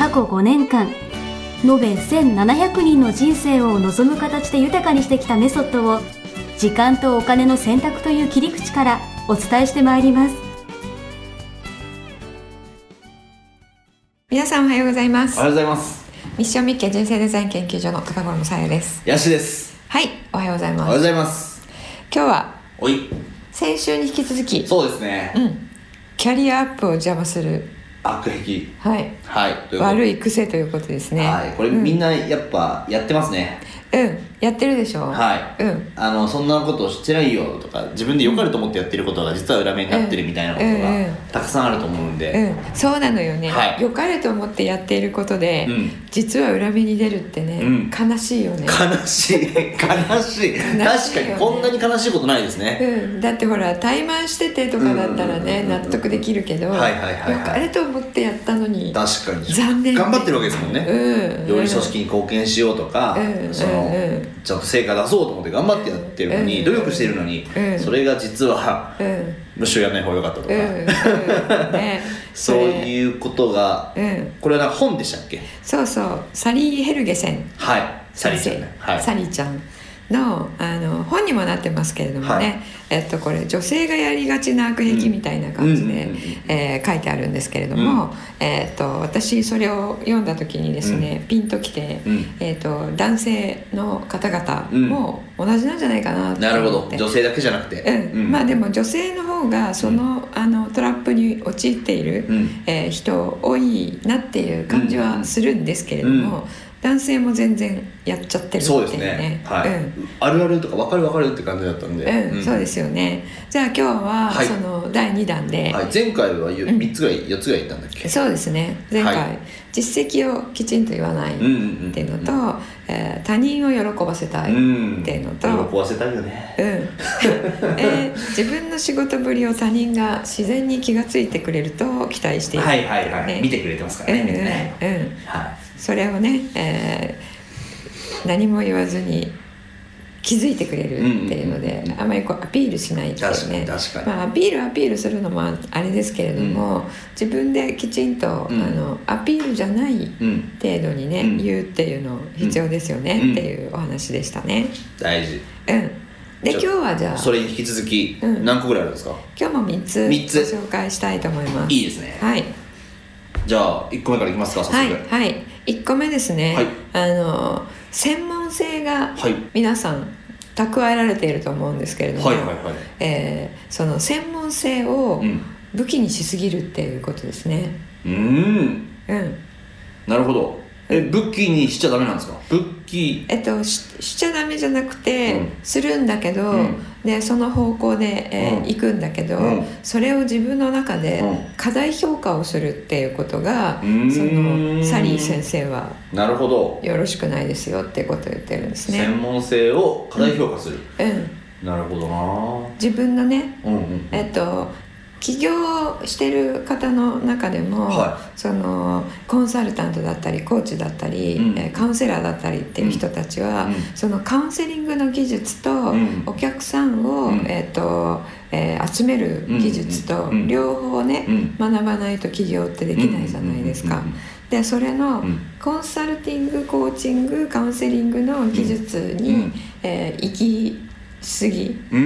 過去5年間延べ1700人の人生を望む形で豊かにしてきたメソッドを時間とお金の選択という切り口からお伝えしてまいります。皆さんおはようございます。おはようございます。ミッションミッケ人生デザイン研究所の高頃もさやです。ヤシです。はいおはようございます。おはようございます。今日はおい。先週に引き続きそうですね、うん。キャリアアップを邪魔する悪癖。はい。はい。悪い癖ということですね。はい。これうん。みんなやっぱやってますね、うん。やってるでしょ。はい。うん。あのそんなことしてないよとか自分で良かれと思ってやってることが実は裏目になってるみたいなことうん。うん。がたくさんあると思うんで、うん、そうなのよね、はい。良かれと思ってやっていることで、うん。実は裏目に出るってね、うん。悲しいよね、悲しい。悲しい。確かにこんなに悲しいことないですね、うん、だってほら怠慢しててとかだったらねうんうんうんうん納得できるけどはいはいはいはい。良かれと思ってやったのに確かに。残念。頑張ってるわけですもんね、うん。より組織に貢献しようとか、うん。その、うん。ちゃんと成果出そうと思って頑張ってやってるのに、うん。努力してるのに、うん。それが実は、うん。むしろやらない方が良かったとか、そうういうことが、うん。これはなんか本でしたっけ？そうそう。サリー・ヘルゲセン。はい。サリーちゃんねはい。サリーちゃんのあの本にもなってますけれどもね、はい。えっと、これ女性がやりがちな悪癖みたいな感じでうんうんうんうん。えー書いてあるんですけれども、えっと私それを読んだ時にですね、ピンときて、うん。えっと男性の方々も同じなんじゃないかなってなるほ。ど。女性だけじゃなくて、うん。まあでも女性の方がその,、あのトラップに陥っている、うん。えー人多いなっていう感じはするんですけれども、うん男性も全然やっちゃってるっていうそうですね。ね。はい、うん。あるあるとか分かる分かるって感じだったんで、うんそうですよね。じゃあ今日ははい。その第2弾で、はい、前回はん。3つぐらい、4つぐらい言ったんだっけ？そうですね。前回、はい。実績をきちんと言わないっうんうんうんていうのと、えー他人を喜ばせたいっうんていうのと、喜ばせたいよね。うん。えー自分の仕事ぶりを他人が自然に気が付いてくれると期待している。はいはいはい、ね。見てくれてますからね、うんうんはいそれをね、えー何も言わずに気づいてくれるっていうので、うんうん。うんうんあまりこうアピールしないっていうね。まあ、アピールアピールするのもあれですけれども、自分できちんと、うん。あのアピールじゃないうん。程度にね、うん。言うっていうの必要ですよね、うん。っていうお話でしたね。大事。うん、で今日はじゃあそれに引き続きうん。何個ぐらいあるんですか、今日も3つ三つ。ご紹介したいと思います。いいですね。はい。じゃあ1個目からいきますか早速。はいはい1個目ですね、はい。あの専門性がはい。皆さん蓄えられていると思うんですけれども、はいはいはい。えーその専門性をうん。武器にしすぎるっていうことですね。うーん。うん。なるほど。え武器にしちゃダメなんですか？武器えっと、ししちゃダメじゃなくて、うん。するんだけど、うん。でその方向で、えーうん。行くんだけど、うん。それを自分の中でうん。過大評価をするっていうことが、うーん。そのサリー先生はなるほど、よろしくないですよってことを言ってるんですね。専門性を過大評価する、うん、なるほどな。自分のね、うんうん。えっと起業してる方の中でも、はそのコンサルタントだったりコーチだったり、うん。えーカウンセラーだったりっていう人たちは、うん。そのカウンセリングの技術と、うん。お客さんを、うん。えっとえー集める技術と、うん。両方ね、うん。学ばないと起業ってできないじゃないですか。でそれの、うん。コンサルティングコーチングカウンセリングの技術に、うん。えー行き過ぎうんう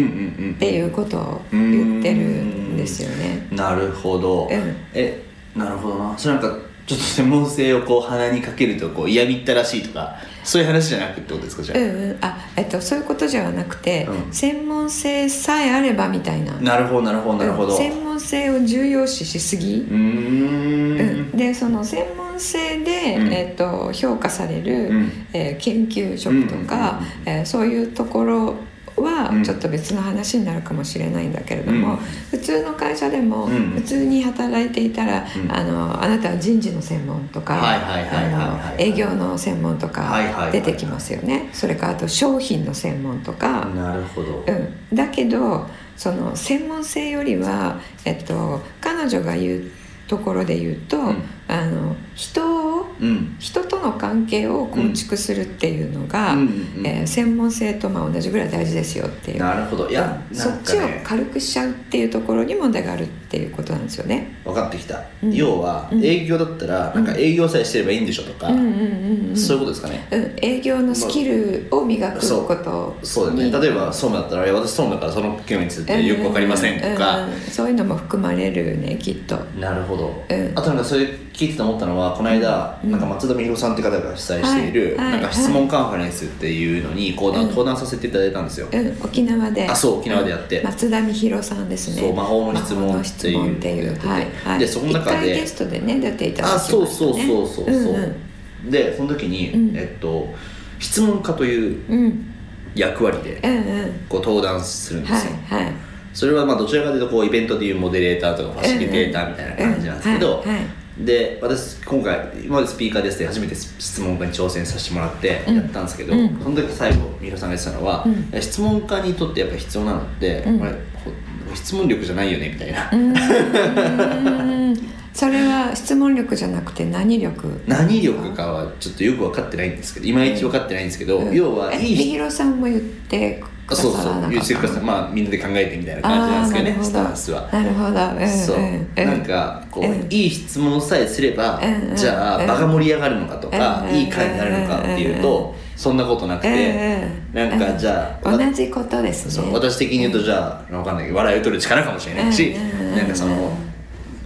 んっていうことを言ってるんですよね。うん。なるほど、うん。えなるほどな。それなんかちょっと専門性をこう鼻にかけるとこう嫌みったらしいとかそういう話じゃなくてってことですかじゃあ、うんうん、あえっとそういうことじゃなくて、うん。専門性さえあればみたいな。なるほどなるほどなるほど。うん。専門性を重要視しすぎ、うーん。うん。でその専門性で、うん。えっと評価される、うん。えー研究職とか、うん。えーそういうところはちょっと別の話になるかもしれないんだけれども、うん。普通の会社でもうん。普通に働いていたら、うん。あのあなたは人事の専門とか営業の専門とか出てきますよね。それからあと商品の専門とか、なるほど。うん、だけどその専門性よりは、えっと、彼女が言うところで言うと、ん。あの人をうん人との関係を構築するっていうのが、えー専門性とまあ同じぐらい大事ですよっていう。なるほど。いやうんなんかそっちをね軽くしちゃうっていうところに問題があるっていうことなんですよね。分かってきた、うん。要はうん。営業だったらなんか営業さえしてればいいんでしょとか、そういうことですかね。うん、営業のスキルを磨くことにそうだね。例えば総務だったら私総務だからその件についてよく分かりませんとか、そういうのも含まれるねきっと。なるほど、うん。あとなんかそれ聞いてて思ったのはこの間、うんなんか松田美弘さんって方が主催している、なんか質問カンファレンスっていうのに講談、うん登壇させていただいたんですよ、うん、沖縄で。あそう沖縄でやって。松田美弘さんですね。そう魔法の質問っていうっていう。はいはい。でその中でゲストでね出ていただきあましたね。そうそうそうそう。そう、でその時に、うん。えっと質問家といううん。役割でこう登壇するんですよ、はいはい。それはまあどちらかというとこうイベントでいうモデレーターとかファシリテーターみたいな感じなんですけど、で私今回今までスピーカーですって初めて質問家に挑戦させてもらってうん。やったんですけど、うん。その時最後三浦さんが言ってたのは、うん。質問家にとってやっぱ必要なのって、うん。これほ質問力じゃないよねみたいな、それは質問力じゃなくて何力？何力かはちょっとよく分かってないんですけどいまいち分かってないんですけど、うん。要はえいい美弘さんも言ってそうそう。らなかった言ってください。まあみんなで考えてみたいな感じなんですけどねスタンスは。なるほど。うんそう、うん。うんなんかこう、うん。いい質問さえすれば、じゃあうん。場が盛り上がるのかとか、うんいい会になるのかっていうと、そんなことなくて、なんかじゃあ、うん。同じことですね。そう私的に言うとじゃあ分かんないけど笑いを取る力かもしれないし、なんかその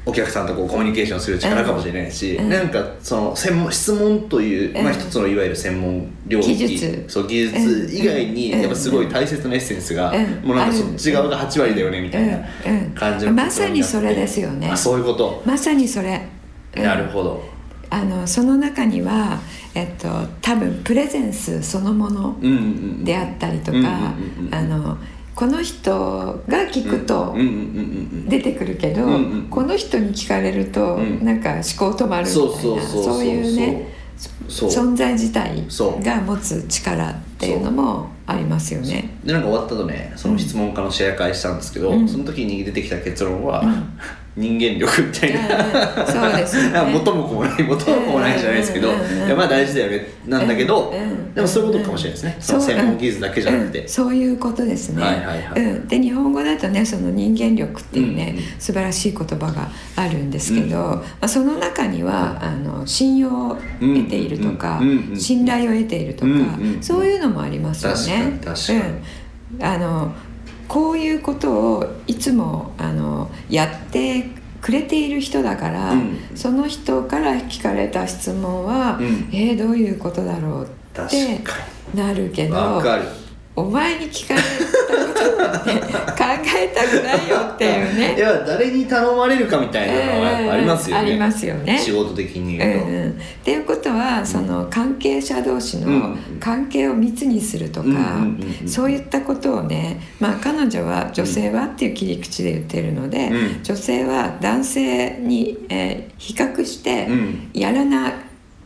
お客さんとこうコミュニケーションする力かもしれないし、うん。なんかその専門質問という、うん。まあ、一つのいわゆる専門領域技術。そう技術以外にうん。やっぱすごい大切なエッセンスが、うん。もうなんかそっち側が8割だよねみたいな感じのまさにそれですよね。あそういうこと、まさにそれ、うん。なるほど。あのその中には、えっと、多分プレゼンスそのものであったりとかあのこの人が聞くと出てくるけど、この人に聞かれると、うん。なんか思考止まるみたいなそういうね存在自体が持つ力っていうのもありますよね。でなんか終わった後ねその質問家のシェア会したんですけど、うん。その時に出てきた結論は、うん。人間力みたいな、うん。そうですよね。元も子もない元も子もないじゃないですけど、いやまあ大事だよねなんだけど、でもそういうことかもしれないですね、その専門技術だけじゃなくて、うん。そういうことですね、はいはいはい。うん、で日本語だとねその人間力っていうね、うんうん。素晴らしい言葉があるんですけど、まあ、その中にはあの信用を得ているとか、信頼を得ているとか、そういうのもありますよね。うん、あのこういうことをいつもあのやってくれている人だから、うん。その人から聞かれた質問は、うん。えーどういうことだろうってなるけどお前に聞かれたことなんて考えたくないよっていういね。や誰に頼まれるかみたいなのはやっぱありますよね、ありますよね。仕事的にうん言うと、うん、っていうことはその関係者同士うん。の関係を密にするとか、うんうんうんうん。そういったことをね、まあ、彼女は女性はっていう切り口で言ってるので、うん。女性は男性に、えー比較してうん。やらな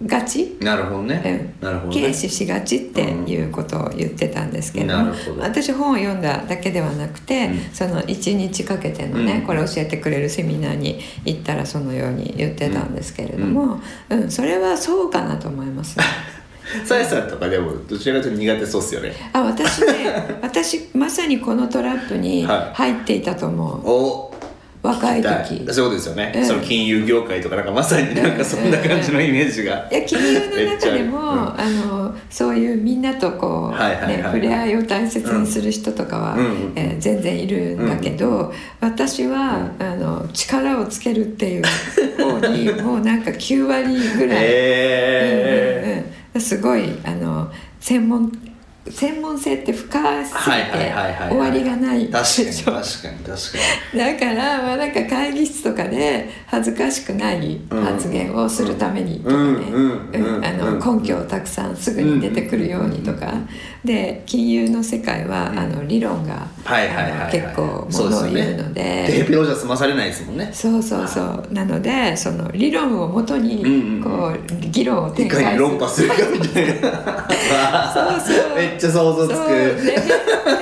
がち、なるほどね、うん。なるほどね。軽視しがちっていうことを言ってたんですけど,、なるほど。私本を読んだだけではなくて、うん。その1日かけてのね、うん。これ教えてくれるセミナーに行ったらそのように言ってたんですけれども、うん。それはそうかなと思います。さやさんとかでもどちらかというと苦手そうっすよね。あ私ね 私まさにこのトラップにはい。入っていたと思う、お若いだ時。そういうことですよね、うん。その金融業界とかなんかまさになんかそんな感じのイメージが、いや金融の中でも、めっちゃあのそういうみんなとこう、はいはいはい。ね、触れ合いを大切にする人とかは、うん。うん。えー全然いるんだけど、私は、あの力をつけるっていう方に もうなんか9割ぐらい、えうんうんうん。すごいあの専門専門性って深すぎて終わりがない。ー、確かに確かに確かだから、まあ、なんか会議室とかで恥ずかしくない発言をするためにとかね。根拠をたくさんすぐに出てくるようにとか。で金融の世界は、うん。あの理論が、結構ものを言うので。テーペロじゃ済まされないですもんね。そうそうそう。なのでその理論をもとにうんうんこう議論を展開する。に論破するかみたいな。そうそう めっちゃ想像つく。で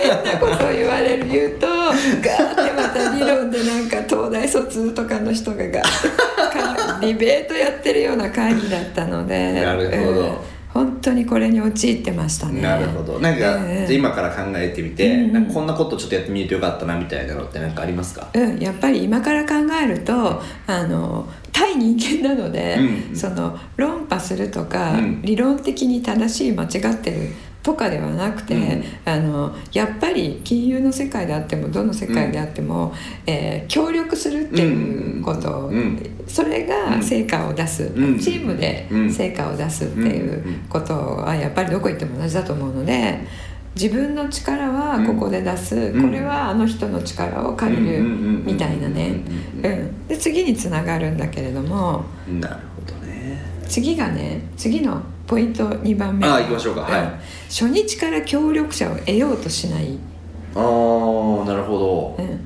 変なことを言われる言うとガーってまた理論でなんか東大卒とかの人がガーって かディベートやってるような会議だったのでなるほど。うん。本当にこれに陥ってましたね。なるほど。なんか、ええじゃあ今から考えてみて、うんうん。なんかこんなことちょっとやってみるとよかったなみたいなのって何かありますか？うん、やっぱり今から考えるとあの対人間なので、うん。その論破するとか、うん。理論的に正しい間違ってるとかではなくて、うん。あのやっぱり金融の世界であってもどの世界であっても、えー協力するっていうこと、うん。それが成果を出す、うん。チームで成果を出すっていうことはやっぱりどこ行っても同じだと思うので。自分の力はここで出す、うん。これはあの人の力を借りるみたいなね、うん、で次につながるんだけれどもなるほどね。次がね次のポイント2番目。ああ行きましょうか。はい。ん初日から協力者を得ようとしない、ああなるほど。うん、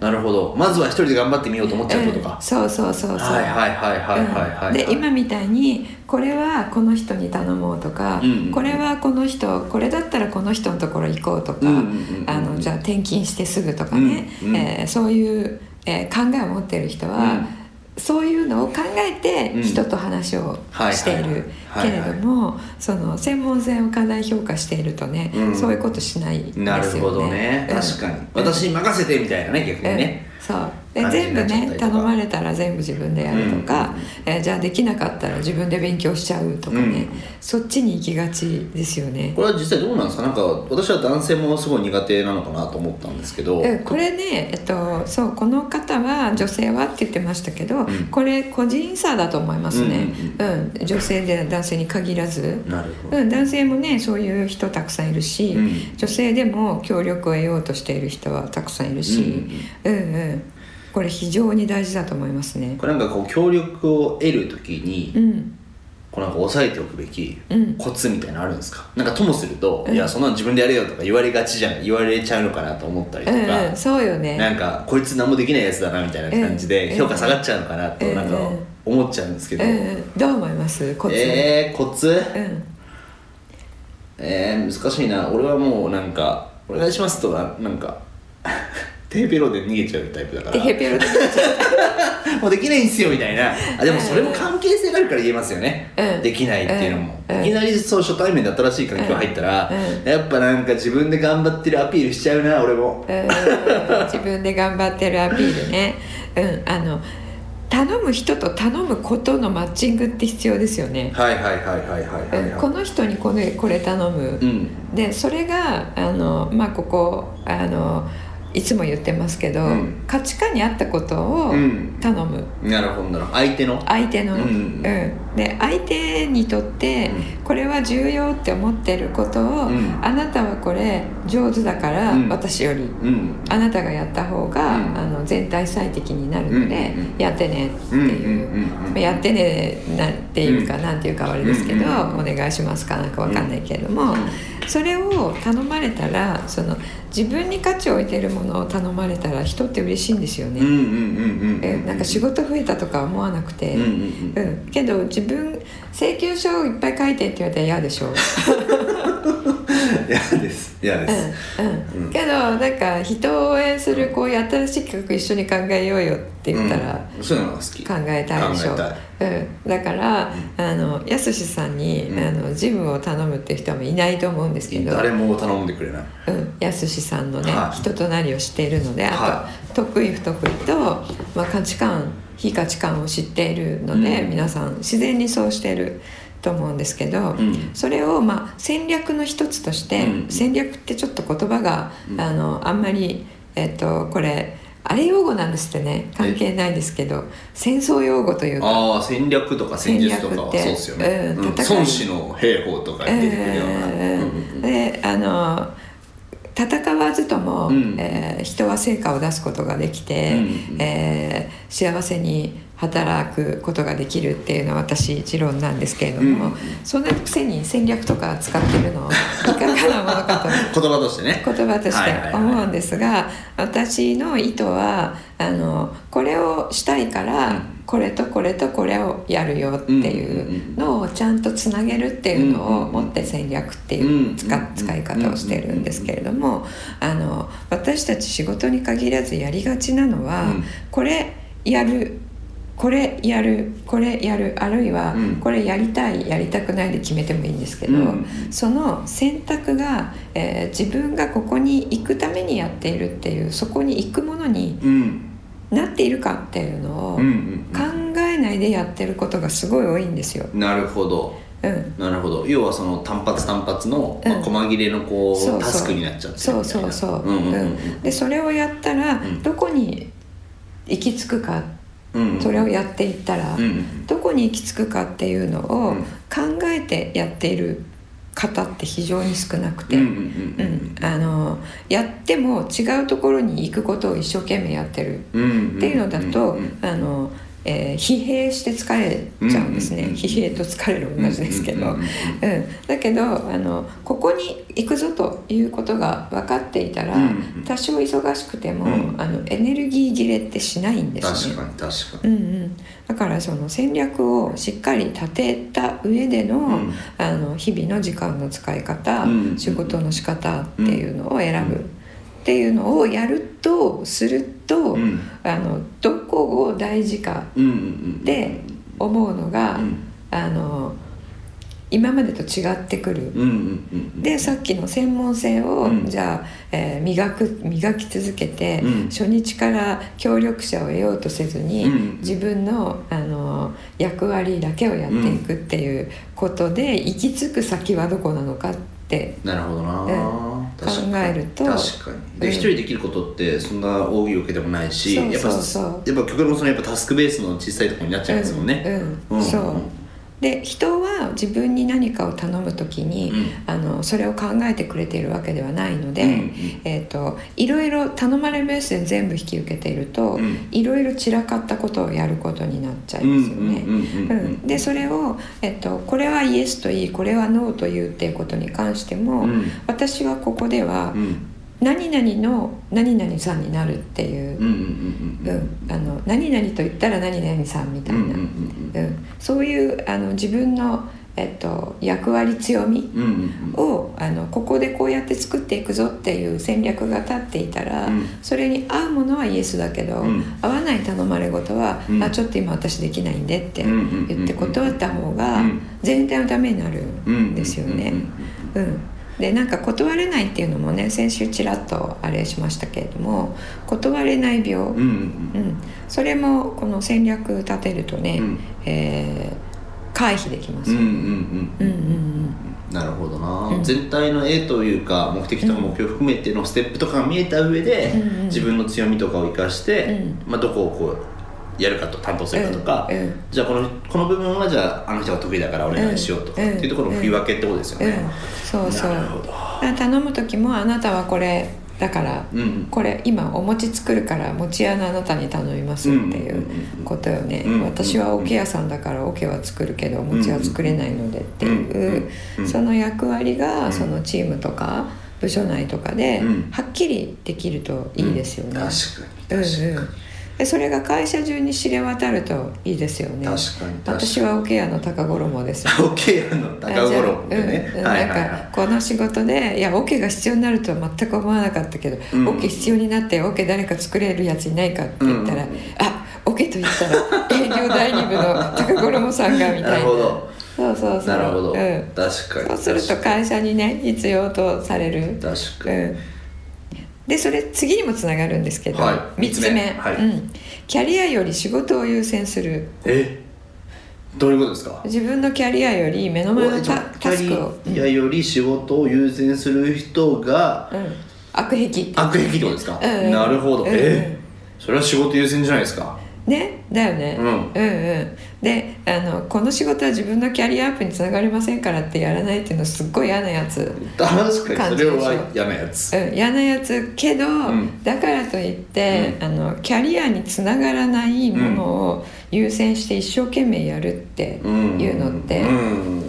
なるほど。まずは一人で頑張ってみようと思っちゃうことか。うん、そうそうそうそう、はいはいはいはいはいはい、うん。で今みたいにこれはこの人に頼もうとか、うんうん。これはこの人これだったらこの人のところ行こうとか、うんうんうんうん。あのじゃあ転勤してすぐとかね、うんうん。えーそういう、えー考えを持ってる人は、うんそういうのを考えてうん人と話をはいしているはいけれどもその専門性を過大評価しているとね、うん。そういうことしないですよね。なるほどね、うん。確かに。私に任せてみたいなね逆にね、うん。そうで全部ね頼まれたら全部自分でやるとか、えーじゃあできなかったら自分で勉強しちゃうとかね、うん。そっちに行きがちですよね。これは実際どうなんですか？なんか私は男性もすごい苦手なのかなと思ったんですけど、うんこれね、えっと、そうこの方は女性はって言ってましたけど、ん。これ個人差だと思いますね、ううん女性で男性に限らず、なるほど、うん、男性もねそういう人たくさんいるし、うん。女性でも協力を得ようとしている人はたくさんいるし、うんうんこれ非常に大事だと思いますね。これなんかこう協力を得るときに、うん。こうなんか押さえておくべきうん。コツみたいなのあるんですか？なんかともすると、うん。いやそんなの自分でやれよとか言われがちじゃん言われちゃうのかなと思ったりとうんか、うん、そうよね。なんかこいつ何もできないやつだなみたいな感じうんで評価下がっちゃうのかなとうん。なんか思っちゃうんですけど、うんうん、どう思います？コツ、えー、コツ？うん。えー、難しいな。俺はもうなんか「お願いします」とはなんかテーペロで逃げちゃうタイプだから。テヘペロでもうできないんすよみたいな。あでもそれも関係性があるから言えますよね、うん。できないっていうのも、うん。いきなりそう初対面で新しい環境入ったら、うやっぱなんか自分で頑張ってるアピールしちゃうな俺も。うん。自分で頑張ってるアピールね、うん、あの頼む人と頼むことのマッチングって必要ですよね、はいはいはいはいはいはい、うん。この人にこれこれ頼む、うん。でそれがあのまあここあのいつも言ってますけど、うん。価値観に合ったことをうん。頼む、なるほどなるほど。相手の？相手の、ううんん。で相手にとってうこれは重要って思ってることを、うん。あなたはこれ上手だから、うん。私より。うん。あなたがやった方が、うん。あの全体最適になるので、やってねっていう、うんうんやってねなんていうか、うん。なんていうかあれですけど、お願いしますかなんかわかんないけれども、それを頼まれたらその自分に価値を置いてるものを頼まれたら人って嬉しいんですよね。なんか仕事増えたとか思わなくて、うん。けど自分請求書をいっぱい書いてって言われたら嫌でしょ、嫌です。嫌です、うんうん。けどなんか人を応援するこういう新しい企画一緒に考えようよって言ったら、うん。そういうのが好き。考えたいでしょ？うん、だから、あのやすしさんに、うん。あのジムを頼むっていう人もいないと思うんですけど。誰も頼んでくれない。うん、やすしさんのね、はい。人となりを知っているのであと、は得意不得意と、まあ、価値観非価値観を知っているので、うん。皆さん自然にそうしてると思うんですけど、うん。それをまあ戦略の一つとして、うん。戦略ってちょっと言葉が、うん。あのあんまり、えっとこれあれ用語なんですってね。関係ないですけど戦争用語というか。ああ戦略とか戦術とかはそうですよね、うん孫子の兵法とかに出てくるような、あの戦わずとも、うん。えー人は成果を出すことができて、うん。えー幸せに働くことができるっていうのは私持論なんですけれども、うんそんなくせに戦略とか使ってるのいかがなものかと言葉としてね。言葉として思うんですが私の意図はあのこれをしたいから、うん。これとこれとこれをやるよっていうのをちゃんとつなげるっていうのを持って戦略っていう使うん。使い方をしてるんですけれどもあの私たち仕事に限らずやりがちなのは、うん。これやるこれやるこれやるあるいはうん。これやりたいやりたくないで決めてもいいんですけど、うん。その選択が、えー自分がここに行くためにやっているっていうそこに行くものにうん。なっているかっていうのを考えないでやってることがすごい多いんですよ。なるほど。うん。なるほど。要はその単発単発の、まあうん細切れのこうタスクになっちゃってるそうそうそう、でそれをやったらうん。どこに行き着くかうんうんそれをやっていったらどこに行き着くかっていうのをうん。考えてやっている方って非常に少なくて、やっても違うところに行くことを一生懸命やってる。っていうのだと、あのえー疲弊して疲れちゃうんですね、疲弊と疲れる同じですけど、うんだけどあのここに行くぞということが分かっていたら、多少忙しくても、うん。あのエネルギー切れってしないんですね。確。かに確かに。うんうん、だからその戦略をしっかり立てた上での,、ん。あの日々の時間の使い方、うん。仕事の仕方っていうのを選ぶっていうのをやるとすると、うん。あのどこを大事かうんうんうんで思うのが、うん。あの今までと違ってくる。うんうんうんでさっきの専門性を、うん。じゃあ、えー磨く磨き続けて、うん。初日から協力者を得ようとせずに、うん。自分のあの役割だけをやっていくっていうことで、行き着く先はどこなのかって。なるほどな、考えると。確かに。でうん。一、人できることってそんな大喜利受けでもないしそうやっぱそうそう。やっぱ極論そのやっぱタスクベースの小さいところになっちゃいますもんね、うんうん。そうで人は自分に何かを頼む時に、うん。あのそれを考えてくれているわけではないので、うんうん。えー、といろいろ頼まれベースで全部引き受けていると、うん。いろいろ散らかったことをやることになっちゃいますよね。でそれを、えっと、これはイエスと言いこれはノーと言うっていうことに関しても、うん。私はここではうん何々の何々さんになるっていう何々と言ったら何々さんみたいな、そういうあの自分の、えっと、役割強みをあのここでこうやって作っていくぞっていう戦略が立っていたら、うん。それに合うものはイエスだけど、うん。合わない頼まれ事は、うん。あちょっと今私できないんでって言って断った方がうん。全体のためになるんですよね。うんでなんか断れないっていうのもね先週ちらっとあれしましたけれども断れない病、うんうんうん。うん、それもこの戦略立てるとね、うん。えー回避できますよ、うんうんうんうん。うんなるほどな、うん。全体の絵というか目的とか目標含めてのステップとかが見えた上で、うんうん。自分の強みとかを生かして、うん。まあ、どこをこうやるかと担当するかとか、うんうんじゃあこのこの部分はじゃああの人が得意だからお願いしようとか、うんっていうところの振り分けってことですようん、ね。そうそう。なるほど。だから頼む時もあなたはこれだから、うんこれ今お餅作るから餅屋のあなたに頼みますっていうことよね、うん私は桶屋さんだから桶は作るけどお餅は作れないのでっていう、うんその役割がうん。そのチームとか部署内とかでうん。はっきりできるといいですよね、確かに確かに、うんうんでそれが会社中に知れ渡るといいですよね。確かに私は桶屋の高衣ですオッケーの高頃って ね、うんなんかはこの仕事でいやオケが必要になるとは全く思わなかったけど、うん。オケ必要になってオケ誰か作れるやついないかって言ったら、うん。あオケと言ったら 営業第二部の高衣さんがみいたいな。なるほど。そうそうそう。なるほど、うん、確かに。そうすると会社にね必要とされる。確かに、うん、でそれ次にもつながるんですけど、はい3つ目。三つ目。はい。うん、キャリアより仕事を優先する。え？どういうことですか？自分のキャリアより目の前のタキタスクを、ャリアより仕事を優先する人がうん、悪癖。悪癖ってことですか、うん。なるほど、うん。え？それは仕事優先じゃないですか。ね？だよね、うん。うんうんであのこの仕事は自分のキャリアアップにつながりませんからってやらないっていうのすっごい嫌なやつ。確かにそれは嫌なやつ。うん、嫌なやつけど、ん。だからといって、あのキャリアにつながらないものを優先して一生懸命やるっていうのって、ううん。ん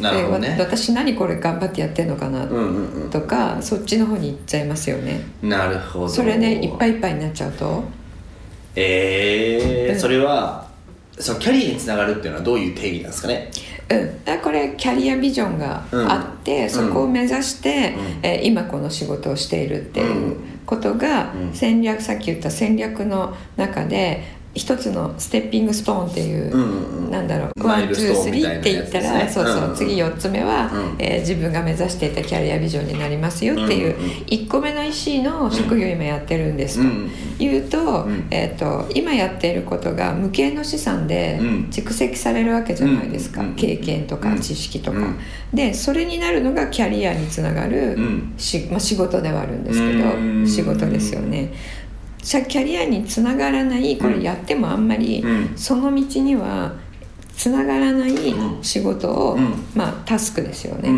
なるほどでわね私何これ頑張ってやってんのかなうんうんとか、そっちの方に行っちゃいますよね。うんなるほど。それでいっぱいいっぱいになっちゃうと。えー、うん。それはそのキャリアにつながるっていうのはどういう定義なんですかね？うん、だこれキャリアビジョンがあって、うん。そこを目指して、うん。えー今この仕事をしているっていうことがうん。戦略さっき言った戦略の中で一つの stepping stone っていう、うんなんだろう one two three って言ったら、そうそう、うん。次4つ目は、うん。えー自分が目指していたキャリアビジョンになりますよっていう、うんうん1個目の石の職業を今やってるんですと。うん言うと,、うん。えー、と今やっていることが無形の資産でうん。蓄積されるわけじゃないですか、うん。経験とかうん。知識とか、うん。でそれになるのがキャリアにつながるうん。し、まあ、仕事ではあるんですけど、うん。仕事ですよねキャリアにつながらないこれやってもあんまり、うん。その道にはつながらないうん。仕事を、うん。まあタスクですよね、うん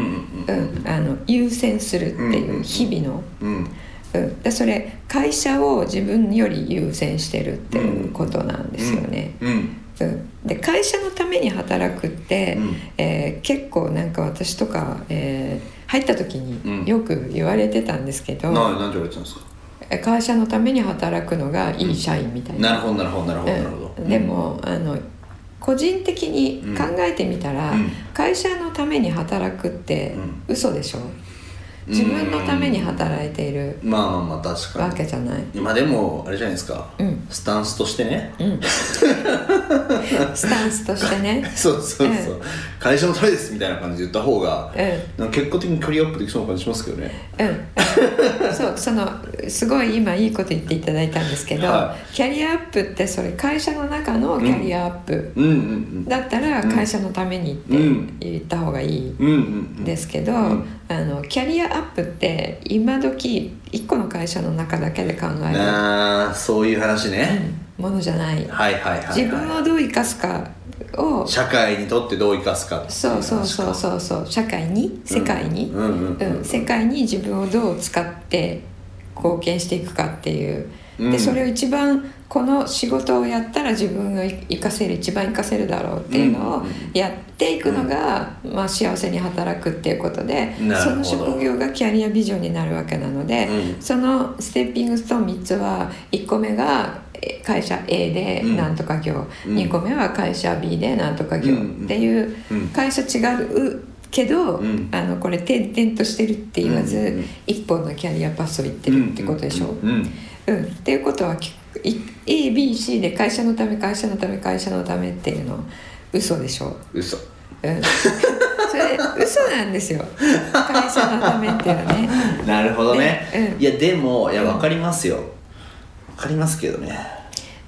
うんあの優先するっていう日々の。うん。うん、でそれ会社を自分より優先してるっていうことなんですよね。うん。うん。で会社のために働くって、うん。えー結構なんか私とか、えー入った時うん。によく言われてたんですけど、な何て言われてたんですか？え会社のために働くのがいい社員みたいな。なるほどなるほどなるほどなるでもあの個人的に考えてみたら、うん。会社のために働くってう嘘でしょ？自分のために働いているまあまあまあ確かわにけじゃない。まあでもあれじゃないですか、うん。スタンスとしてね。うん、スタンスとしてね、そうそうそう、会社のためですみたいな感じで言った方が、うなんか結果的にキャリアアップできそうな感じしますけどね。んうん、そうそのすごい今いいこと言っていただいたんですけど、はキャリアアップってそれ会社の中のキャリアアップうんうんだったらうん。会社のためにってうん。言った方がいいうんうんうん。ですけど、んあのキャリアアップって今時一個の会社の中だけで考える、あーそういう話ね、うんものじゃない。はいはいはい、はい、自分をどう生かすかを。社会にとってどう生かすかそうそうそううそうそう。社会に？世界に、世界に自分をどう使って貢献していくかっていう、うん。でそれを一番この仕事をやったら自分が生かせる一番生かせるだろうっていうのをうんうんやっていくのが、まあ、幸せに働くっていうことでその職業がキャリアビジョンになるわけなので、うん。そのステッピングストーン3つは1個目がえ会社 A でうん。なんとか業、うん。2個目は会社 B でなんとか業。っていううん会社違うけど、うん。あのこれ転々としてるって言わず、うんうん一本のキャリアパスを行ってるってことでしょ。うんうんうん。っていうことは ABC で会社のため会社のため会社のためっていうの嘘でしょ？嘘。うん、それ嘘なんですよ。会社のためっていうのはね。なるほどね、ねうん。いやでもいや分かりますよ。分かりますけどね。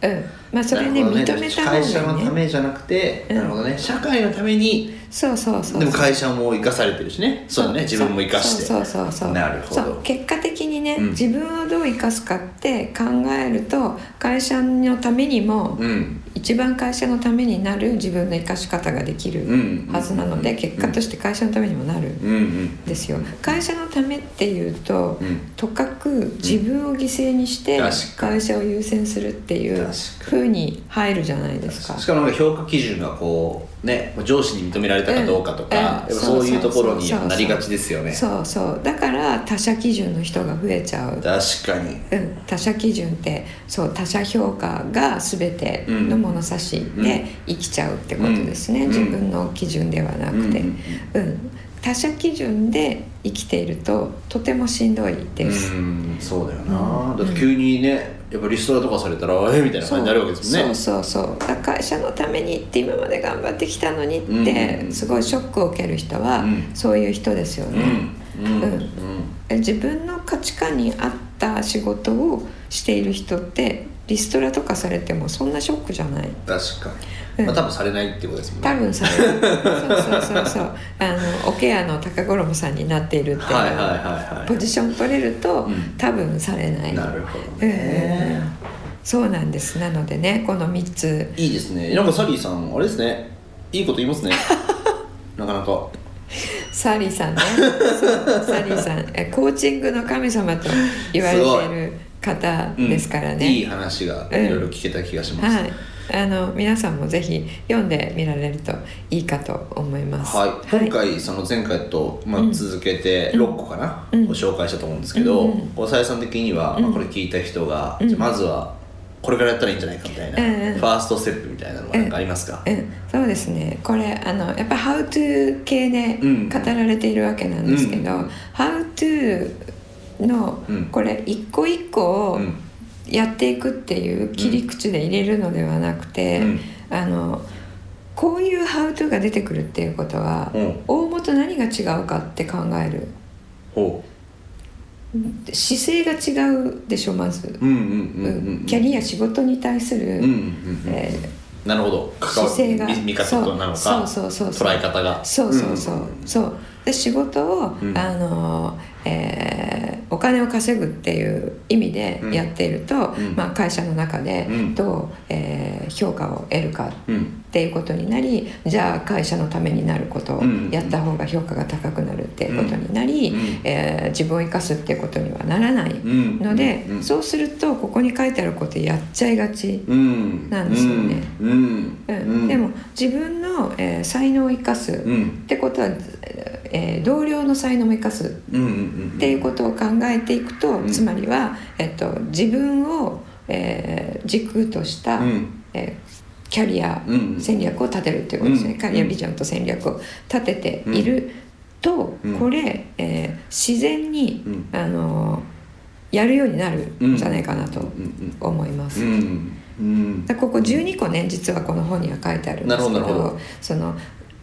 うん、まあそれね認めた方会社のがいいね。ためじゃなくて、うん。なるほどね。社会のためにそうそうそう。でも会社も生かされてるしね。そうだね。自分も生かして。そうそうそうそう。なるほど。そう。結果的にね、うん。自分をどう生かすかって考えると会社のためにも、うん。一番会社のためになる自分の生かし方ができるうん。はずなので、結果として会社のためにもなるうんうん。んですよ。会社のためっていうと、うん。とかく自分を犠牲にして確か会社を優先するっていう確か風に入るじゃないですか。しかもなんか評価基準がこうね上司に認められたかどうかとか、うんやっぱそういうところになりがちですよね。そうそう。だから他者基準の人が増えちゃう。確かに。うん、他者基準ってそう他者評価が全ての物差しで生きちゃうってことですね、うん。自分の基準ではなくて、ううんん。他者基準で生きているととてもしんどいです、うん。そうだよな、うん。だって急にねやっぱリストラとかされたらえみたいな感じになるわけですね。そうそうそう。会社のためにって今まで頑張ってきたのにっうん。てすごいショックを受ける人はうん。そういう人ですよね、うん。自分の価値観に合った仕事をしている人ってリストラとかされてもそんなショックじゃない？確かうんに、まあ多分されないってことですもんね。多分される。そうそうそう。そうあのオケアの高五郎さんになっているっていう。ポジション取れると、うん。多分されない。なるほどね、そうなんです。なのでねこの3つ。いいですね。なんかサリーさんあれですね。いいこと言いますね。なかなか。サリーさんね。サリーさん。えコーチングの神様と言われている方ですからね、うん。いい話がいろいろ聞けた気がします、はいあの皆さんもぜひ読んでみられるといいかと思います。はい、今回その前回と、まあ、続けて6個かな、うん。ご紹介したと思うんですけど、うんうんおさやさん的には、まあ、これ聞いた人が、うん。じゃあまずはこれからやったらいいんじゃないかみたいな、うんうん。ファーストステップみたいなのがなんかありますか、うん、そうですね。これあのやっぱ「How to」系でうん。語られているわけなんですけど「うん。How to」のうん。これ一個一個をうんやっていくっていう切り口で入れるのではなくて、うん。あのこういう「How to」が出てくるっていうことは、うん。大元何が違うかって考える。ほ姿勢が違うでしょまず、キャリア仕事に対する、なるほど。姿勢が見見方となのかそうそうそうそう。捉え方。がそうそうそう、ん。そう。で仕事を、うん。あのえーお金を稼ぐっていう意味でやっていると、うん。まあ、会社の中でうん。どう、えー評価を得るかうん。っていうことになりじゃあ会社のためになることをうんやった方が評価が高くなるっていうことになり、うんえー自分を生かすっていうことにはならないうんので、うん。そうするとここに書いてあることやっちゃいがち。うん。なんですよね。うん。でも自分の、えー才能を生かす、うん。ってことは、えー同僚の才能も生かすっていうことを考えていくと、うん。つまりは、えっと、自分を、えー軸とした、うん。えーキャリアうん戦略を立てるっていうことですね、うんキャリアビジョンと戦略を立てていると、うん。これ、えー自然に、うん。あのやるようになるん。じゃないかなと思います。うん。ここ12個ね実はこの本には書いてあるんですけど。その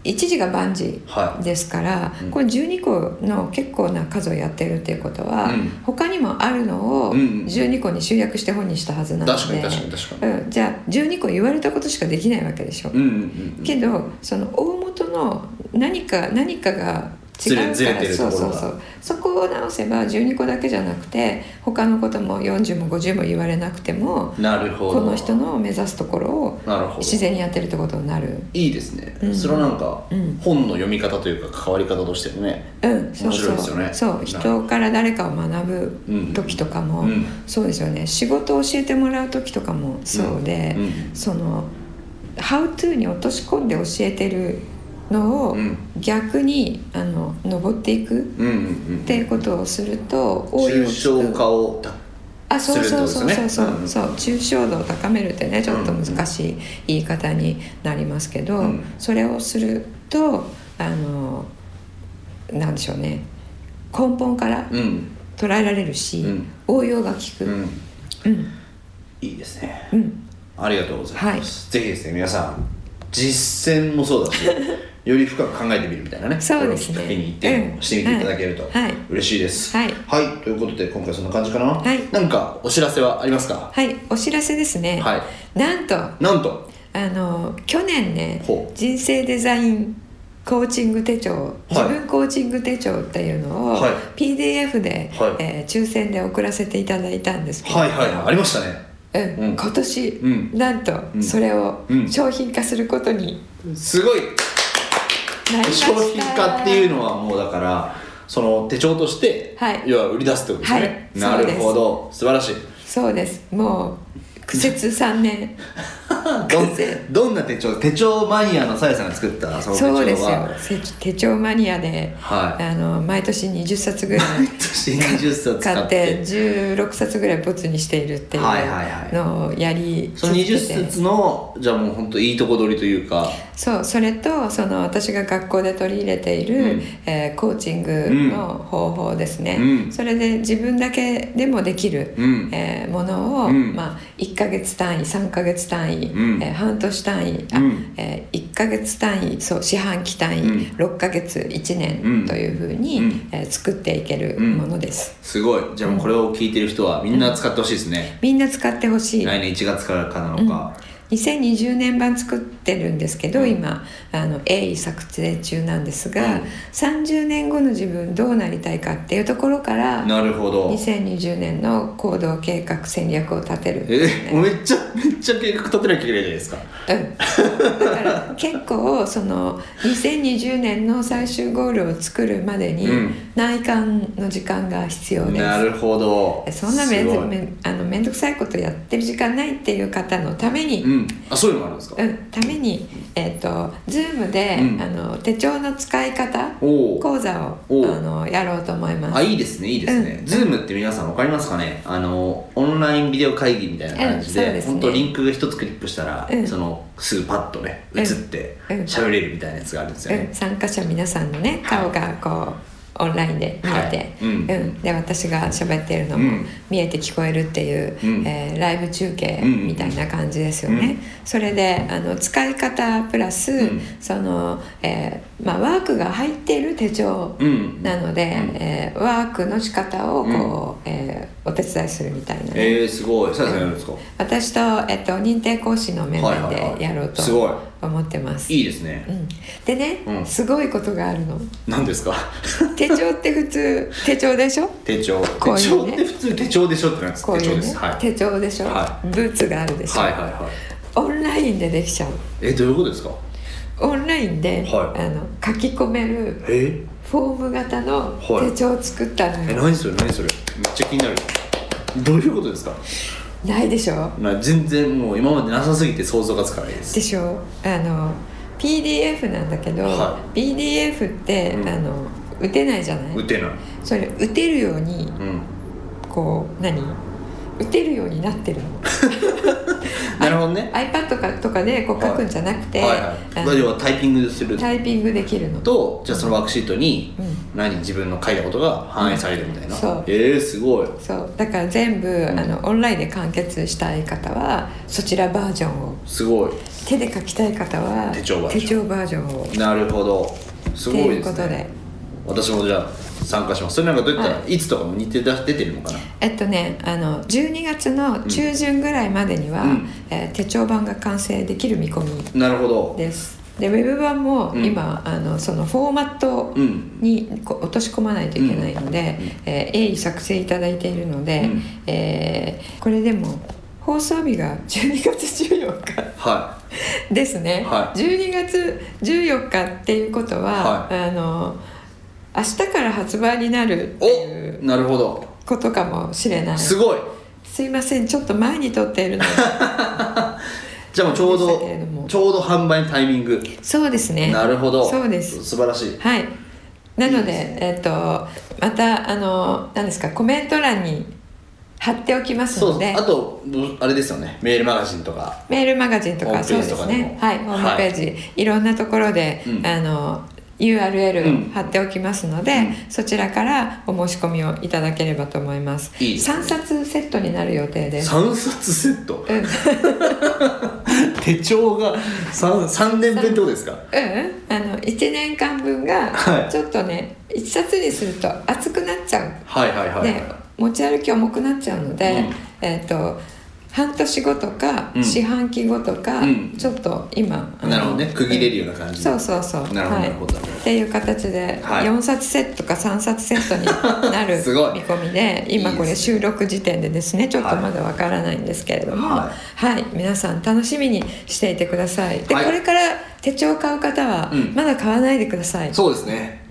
一時が万事はい。ですから、うん。これ12個の結構な数をやってるっていうことは、うん。他にもあるのをうんうん12個に集約して本にしたはずなので、うん、じゃあ12個言われたことしかできないわけでしょ。けどその大元の何か何かがずれずれてるところが。そうそうそう。そこを直せば12個だけじゃなくて他のことも40も50も言われなくてもなるほど。この人の目指すところを自然にやってるってことになる。いいですね、うん。それはなんか、うん。本の読み方というか関わり方としてもねうん、そう面白いですよね。そうそう人から誰かを学ぶ時とかも、うん。そうですよね。仕事を教えてもらう時とかもそうで、その「How to」に落とし込んで教えてるのをうん逆にあの登っていくっていうことをすると応用抽象化をたあそうそうそうそう。そう,、そう。抽象度を高めるってねちょっと難しい言い方になりますけど、うん。それをするとあのなんでしょうね。根本からうん。捉えられるし、うん。応用が効く、いいですね。うん。ありがとうございます、ぜひですね皆さん実践もそうだしより深く考えてみるみたいなねそうですね。これをきっかけに一点をしてみていただけるとうん。はい。嬉しいです。はい。ということで今回そんな感じかな、はい。なんかお知らせはありますか？はい。お知らせですね、はい。なんと。なんと？あの去年ねほう。人生デザインコーチング手帳自分コーチング手帳っていうのを、はい。PDF で、はい。えー抽選で送らせていただいたんですけど、はいはいはい。ありましたね。うん。うん。今年、うん。なんとうん。それをうん。商品化することに。すごい商品化っていうのはもうだからその手帳として、はい。要は売り出すってことですね、はい。なるほど。素晴らしい。そうです。もう苦節3年 どんな手帳手帳マニアのさやさんが作ったその手帳は？そうですよ。せ手帳マニアで、はい。あの毎年20冊ぐらい毎年20冊買っ買ってて16冊ぐらいボツにしているっていうはいはいはい。のをやりその続けて20冊のじゃあもう本当いいとこ取りというか。そうそれとその私が学校で取り入れている、うん。えーコーチングの方法ですね、うん。それで自分だけでもできる、うん。えーものを、うん。まあ、1ヶ月単位3ヶ月単位、うんえー半年単位あ、うん。えー1ヶ月単位そう四半期単位、うん。6ヶ月1うん。年というふうに、うん。えー作っていけるものです、すごい。じゃあもうこれを聞いてる人はみんな使ってほしいですね、みんな使ってほしい。来年1月からかなのか、2020年版作ってるんですけど、今あの鋭意作成中なんですが、うん30年後の自分どうなりたいかっていうところからなるほど。2020年の行動計画戦略を立てるえもうめっちゃめっちゃ計画立てなきゃいけないじゃないですか。うん、だから結構その2020年の最終ゴールを作るまでにうん。内観の時間が必要です、なるほど。そんなめあのめんどくさいことやってる時間ないっていう方のために、うんうんあそういうのもあるんですか？ために、えっと Zoom で、うん。あの手帳の使い方講座をあのやろうと思います。あいいですねいいですね、うん。 Zoom って皆さん分かりますかね？あのオンラインビデオ会議みたいな感じで,、うんですね。本当リンクが一つクリックしたら、うん。そのすぐパッとねうん。映ってうん。喋れるみたいなやつがあるんですよね、うん、参加者皆さんのね顔がこうオンラインで見えて、はい。うん。で私が喋ってるのもうん。見えて聞こえるっていう、うん。えーライブ中継うんみたいな感じですよね。うんそれであの使い方プラス、ん。その、えーまあ、ワークが入っている手帳うんなので、うんえーワークの仕方をこう、えーお手伝いするみたいなね、えー、すごい。さやさんやるんですか、私と、えっと、認定講師の面はいはい々はい。でやろうと。すごい思ってます。いいですね、うん、でね、うん。すごいことがあるの。何ですか？手帳って普通手帳でしょ？手帳。こう手いうね。帳って普通手帳でしょってなんですこういうね。手帳です、はい、手帳でしょ、はブーツがあるでしょ、はいはいはい。オンラインでできちゃう。えどういうことですか？オンラインで、はい。あの書き込めるえ？フォーム型のはい。手帳を作ったのよ、え何それ何それ。めっちゃ気になる。どういうことですか？ないでしょ？な全然もう今までなさすぎて想像がつかないです。でしょ？あの PDF なんだけど、は PDF って、うん。あの打てないじゃない？打てない。それ打てるようにうん。こう何？打てるようになってるの なるほどね。iPad かとかでこう書くんじゃなくて、はい。あのはい要はタイピングする。タイピングできるの。とじゃあそのワークシートにうん。何自分の書いたことが反映されるみたいな、そう。えー、すごい。そう。だから全部、ん。あのオンラインで完結したい方はそちらバージョンを。すごい。手で書きたい方は手帳バージョン。手帳バージョンを。なるほど。すごいですっていうことで。ね私もじゃあ参加します。それなんかどういったら、、はい。つとかも日程出出てるのかな？えっとねあの12月の中旬ぐらいまでには、うん。えー手帳版が完成できる見込みなるほど。ですでウェブ版もうん。今、あのそのフォーマットうん。に落とし込まないといけないので、えー鋭意作成いただいているので、うん。えーこれでも放送日が12月14日はですね、はい。12月14日っていうことは、はあの明日から発売になるっていうおなるほど。ことかもしれない。すごい。すいませんちょっと前に撮っているので。じゃあもうちょうどちょうど販売のタイミング。そうですね。なるほど。そうです。素晴らしい。はい。なのでいいですえっ、とまたあの何ですかコメント欄に貼っておきますそうのであとあれですよね。メールマガジンとか。メールマガジンとかそうですね。はい。ホームページ、い、ろんなところで、うん。あのうん URL 貼っておきますので、うん。そちらからお申し込みをいただければと思います。いいね。3冊セットになる予定です。3冊セット？うん。手帳が 3, 三年分ってことですか？うん。あの1年間分がはい。ちょっとね1冊にすると厚くなっちゃう。はいはいはい、で持ち歩き重くなっちゃうので、うん。えっ、と半年後とか、うん。四半期後とか、うん。ちょっと今あのなるほどね。区切れるような感じ。でそうそうそう。なるほどはい。なるほど。っていう形ではい。4冊セットか3冊セットになる すごい。見込みで今これいいですね。収録時点でですねちょっとまだわからないんですけれども。ははい、皆さん楽しみにしていてください。で、はい。これから手帳を買う方はうん。まだ買わないでください、そうですね。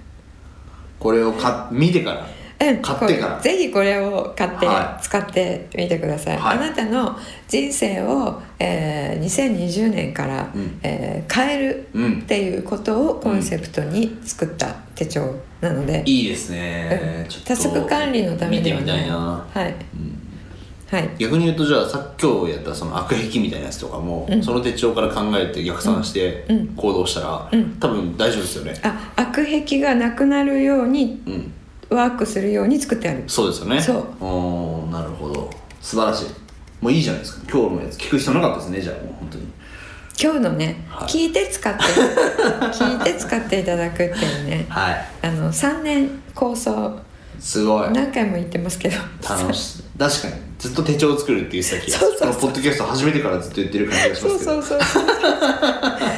これをか見てから。うん買ってから。ぜひこれを買っては使ってみてください、はい。あなたの人生を、えー2020年から、うん。えー変えるうん。っていうことをコンセプトに作った手帳なので、いいですね、うん。ちょっとタスク管理のためには見てみたいな。はい、はい。逆に言うとじゃあさ今日やったその悪癖みたいなやつとかも、うん。その手帳から考えて逆算してうん。行動したら、うん。多分大丈夫ですよね。あ悪癖がなくなるようにうんワークするように作ってある。そうですよね。そう。おーなるほど。素晴らしい。もういいじゃないですか。今日のやつ聞く必要なかったですねじゃあもう本当に。今日のね、はい。聞いて使って 聞いて使っていただくっていうね。はい。あの3年構想すごい。何回も言ってますけど。楽しい。確かに。ずっと手帳を作るっていう先そうそうそう。ポッドキャスト始めてからずっと言ってる感じがしますけど。そうそうそうそ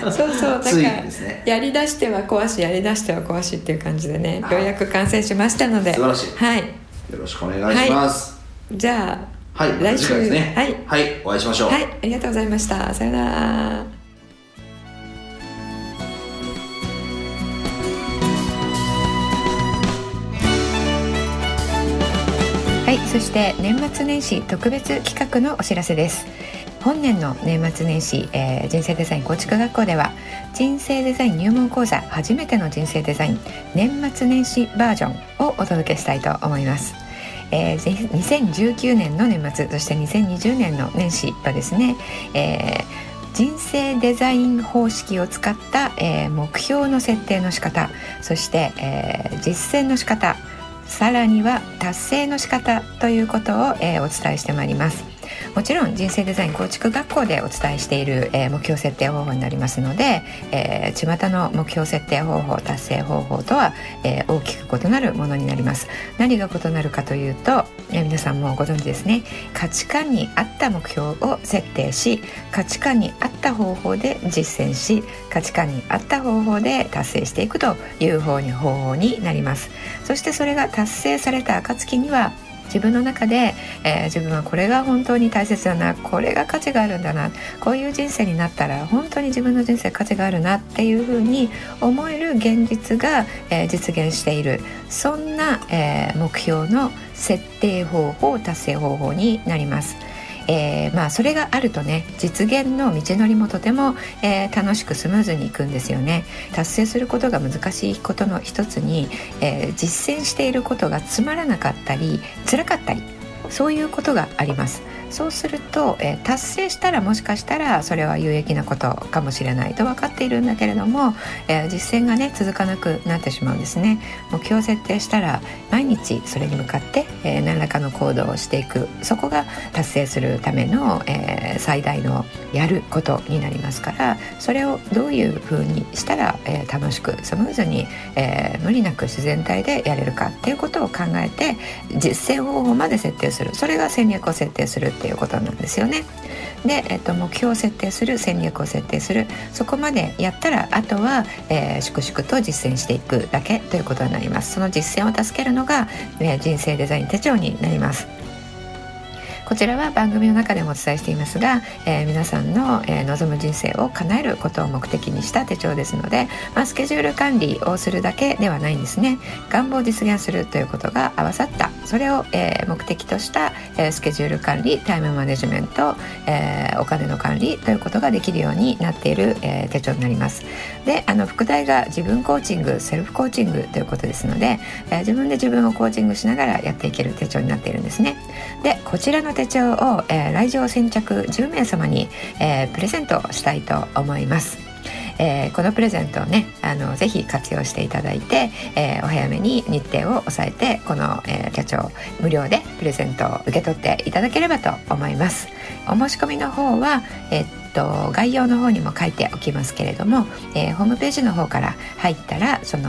う。そうだ からね。やりだしては壊しやりだしては壊しっていう感じでねはい。ようやく完成しましたので。素晴らしい。はい。よろしくお願いします。じゃあはい、来週次回ですね。はい。はい、お会いしましょう、はいありがとうございました。さよならそして年末年始特別企画のお知らせです。本年の年末年始、えー人生デザイン構築学校では人生デザイン入門講座初めての人生デザイン年末年始バージョンをお届けしたいと思います。えー2019年の年末そして2020年の年始はですね、えー人生デザイン方式を使った、えー目標の設定の仕方そして、えー実践の仕方さらには達成の仕方ということを、えーお伝えしてまいります。もちろん人生デザイン構築学校でお伝えしている、えー目標設定方法になりますので、えー、巷の目標設定方法達成方法とは、えー大きく異なるものになります。何が異なるかというと、えー皆さんもご存知ですね。価値観に合った目標を設定し価値観に合った方法で実践し価値観に合った方法で達成していくという方に方法になります。そしてそれが達成された暁には自分の中で、えー自分はこれが本当に大切だなこれが価値があるんだなこういう人生になったら本当に自分の人生価値があるなっていうふうに思える現実が、えー実現しているそんな、えー目標の設定方法達成方法になります。えーまあそれがあるとね実現の道のりもとても、えー楽しくスムーズにいくんですよね。達成することが難しいことの一つに、えー実践していることがつまらなかったり辛かったりそういうことがあります。そうすると、えー達成したらもしかしたらそれは有益なことかもしれないと分かっているんだけれども、えー実践がね続かなくなってしまうんですね。目標を設定したら毎日それに向かって、えー何らかの行動をしていく。そこが達成するための、え最大のやることになりますからそれをどういうふうにしたら、え楽しくスムーズに、え無理なく自然体でやれるかっていうことを考えて実践方法まで設定する。それが戦略を設定する。っていうことなんですよね。で、えっと、目標を設定する戦略を設定する。そこまでやったらあとは、えー粛々と実践していくだけということになります。その実践を助けるのが、えー人生デザイン手帳になります。こちらは番組の中でもお伝えしていますが、えー皆さんの、えー望む人生を叶えることを目的にした手帳ですので、まあ、スケジュール管理をするだけではないんですね。願望を実現するということが合わさった。それを、えー目的とした、えースケジュール管理タイムマネジメント、えーお金の管理ということができるようになっている、えー手帳になります。であの副題が自分コーチングセルフコーチングということですので、えー自分で自分をコーチングしながらやっていける手帳になっているんですね。でこちらの手帳を、えー来場先着10名様に、えープレゼントしたいと思いますえーこのプレゼントをねあのぜひ活用していただいて、えーお早めに日程を抑えてこの、えー手帳無料でプレゼントを受け取っていただければと思いますお申し込みの方はえーと概要の方にも書いておきますけれども、えーホームページの方から入ったらその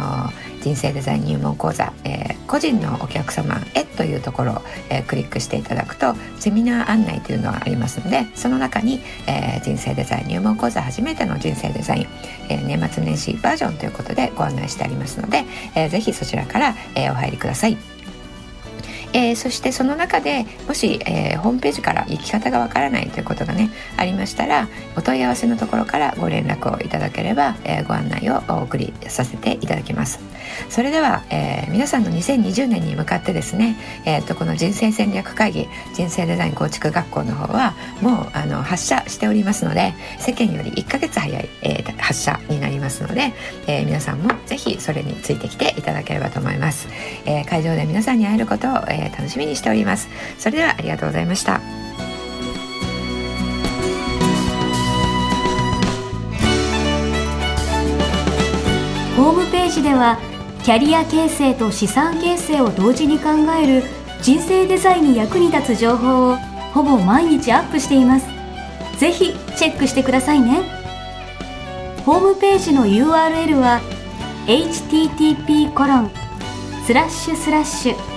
人生デザイン入門講座、えー個人のお客様へというところを、えークリックしていただくとセミナー案内というのがありますのでその中に、えー人生デザイン入門講座初めての人生デザイン、え年末年始バージョンということでご案内してありますので、えーぜひそちらから、えお入りください。えーそしてその中でもし、えーホームページから行き方がわからないということがねありましたらお問い合わせのところからご連絡をいただければ、えーご案内をお送りさせていただきます。それでは、えー皆さんの2020年に向かってですね、えーとこの人生戦略会議人生デザイン構築学校の方はもうあの発射しておりますので世間より1ヶ月早い、えー発射になりますので、えー皆さんもぜひそれについてきていただければと思います、えー会場で皆さんに会えることを、えー楽しみにしております。それではありがとうございました。ホームページではキャリア形成と資産形成を同時に考える人生デザインに役に立つ情報をほぼ毎日アップしています。ぜひチェックしてくださいね。ホームページの URL は http コロンスラッシュスラッシュ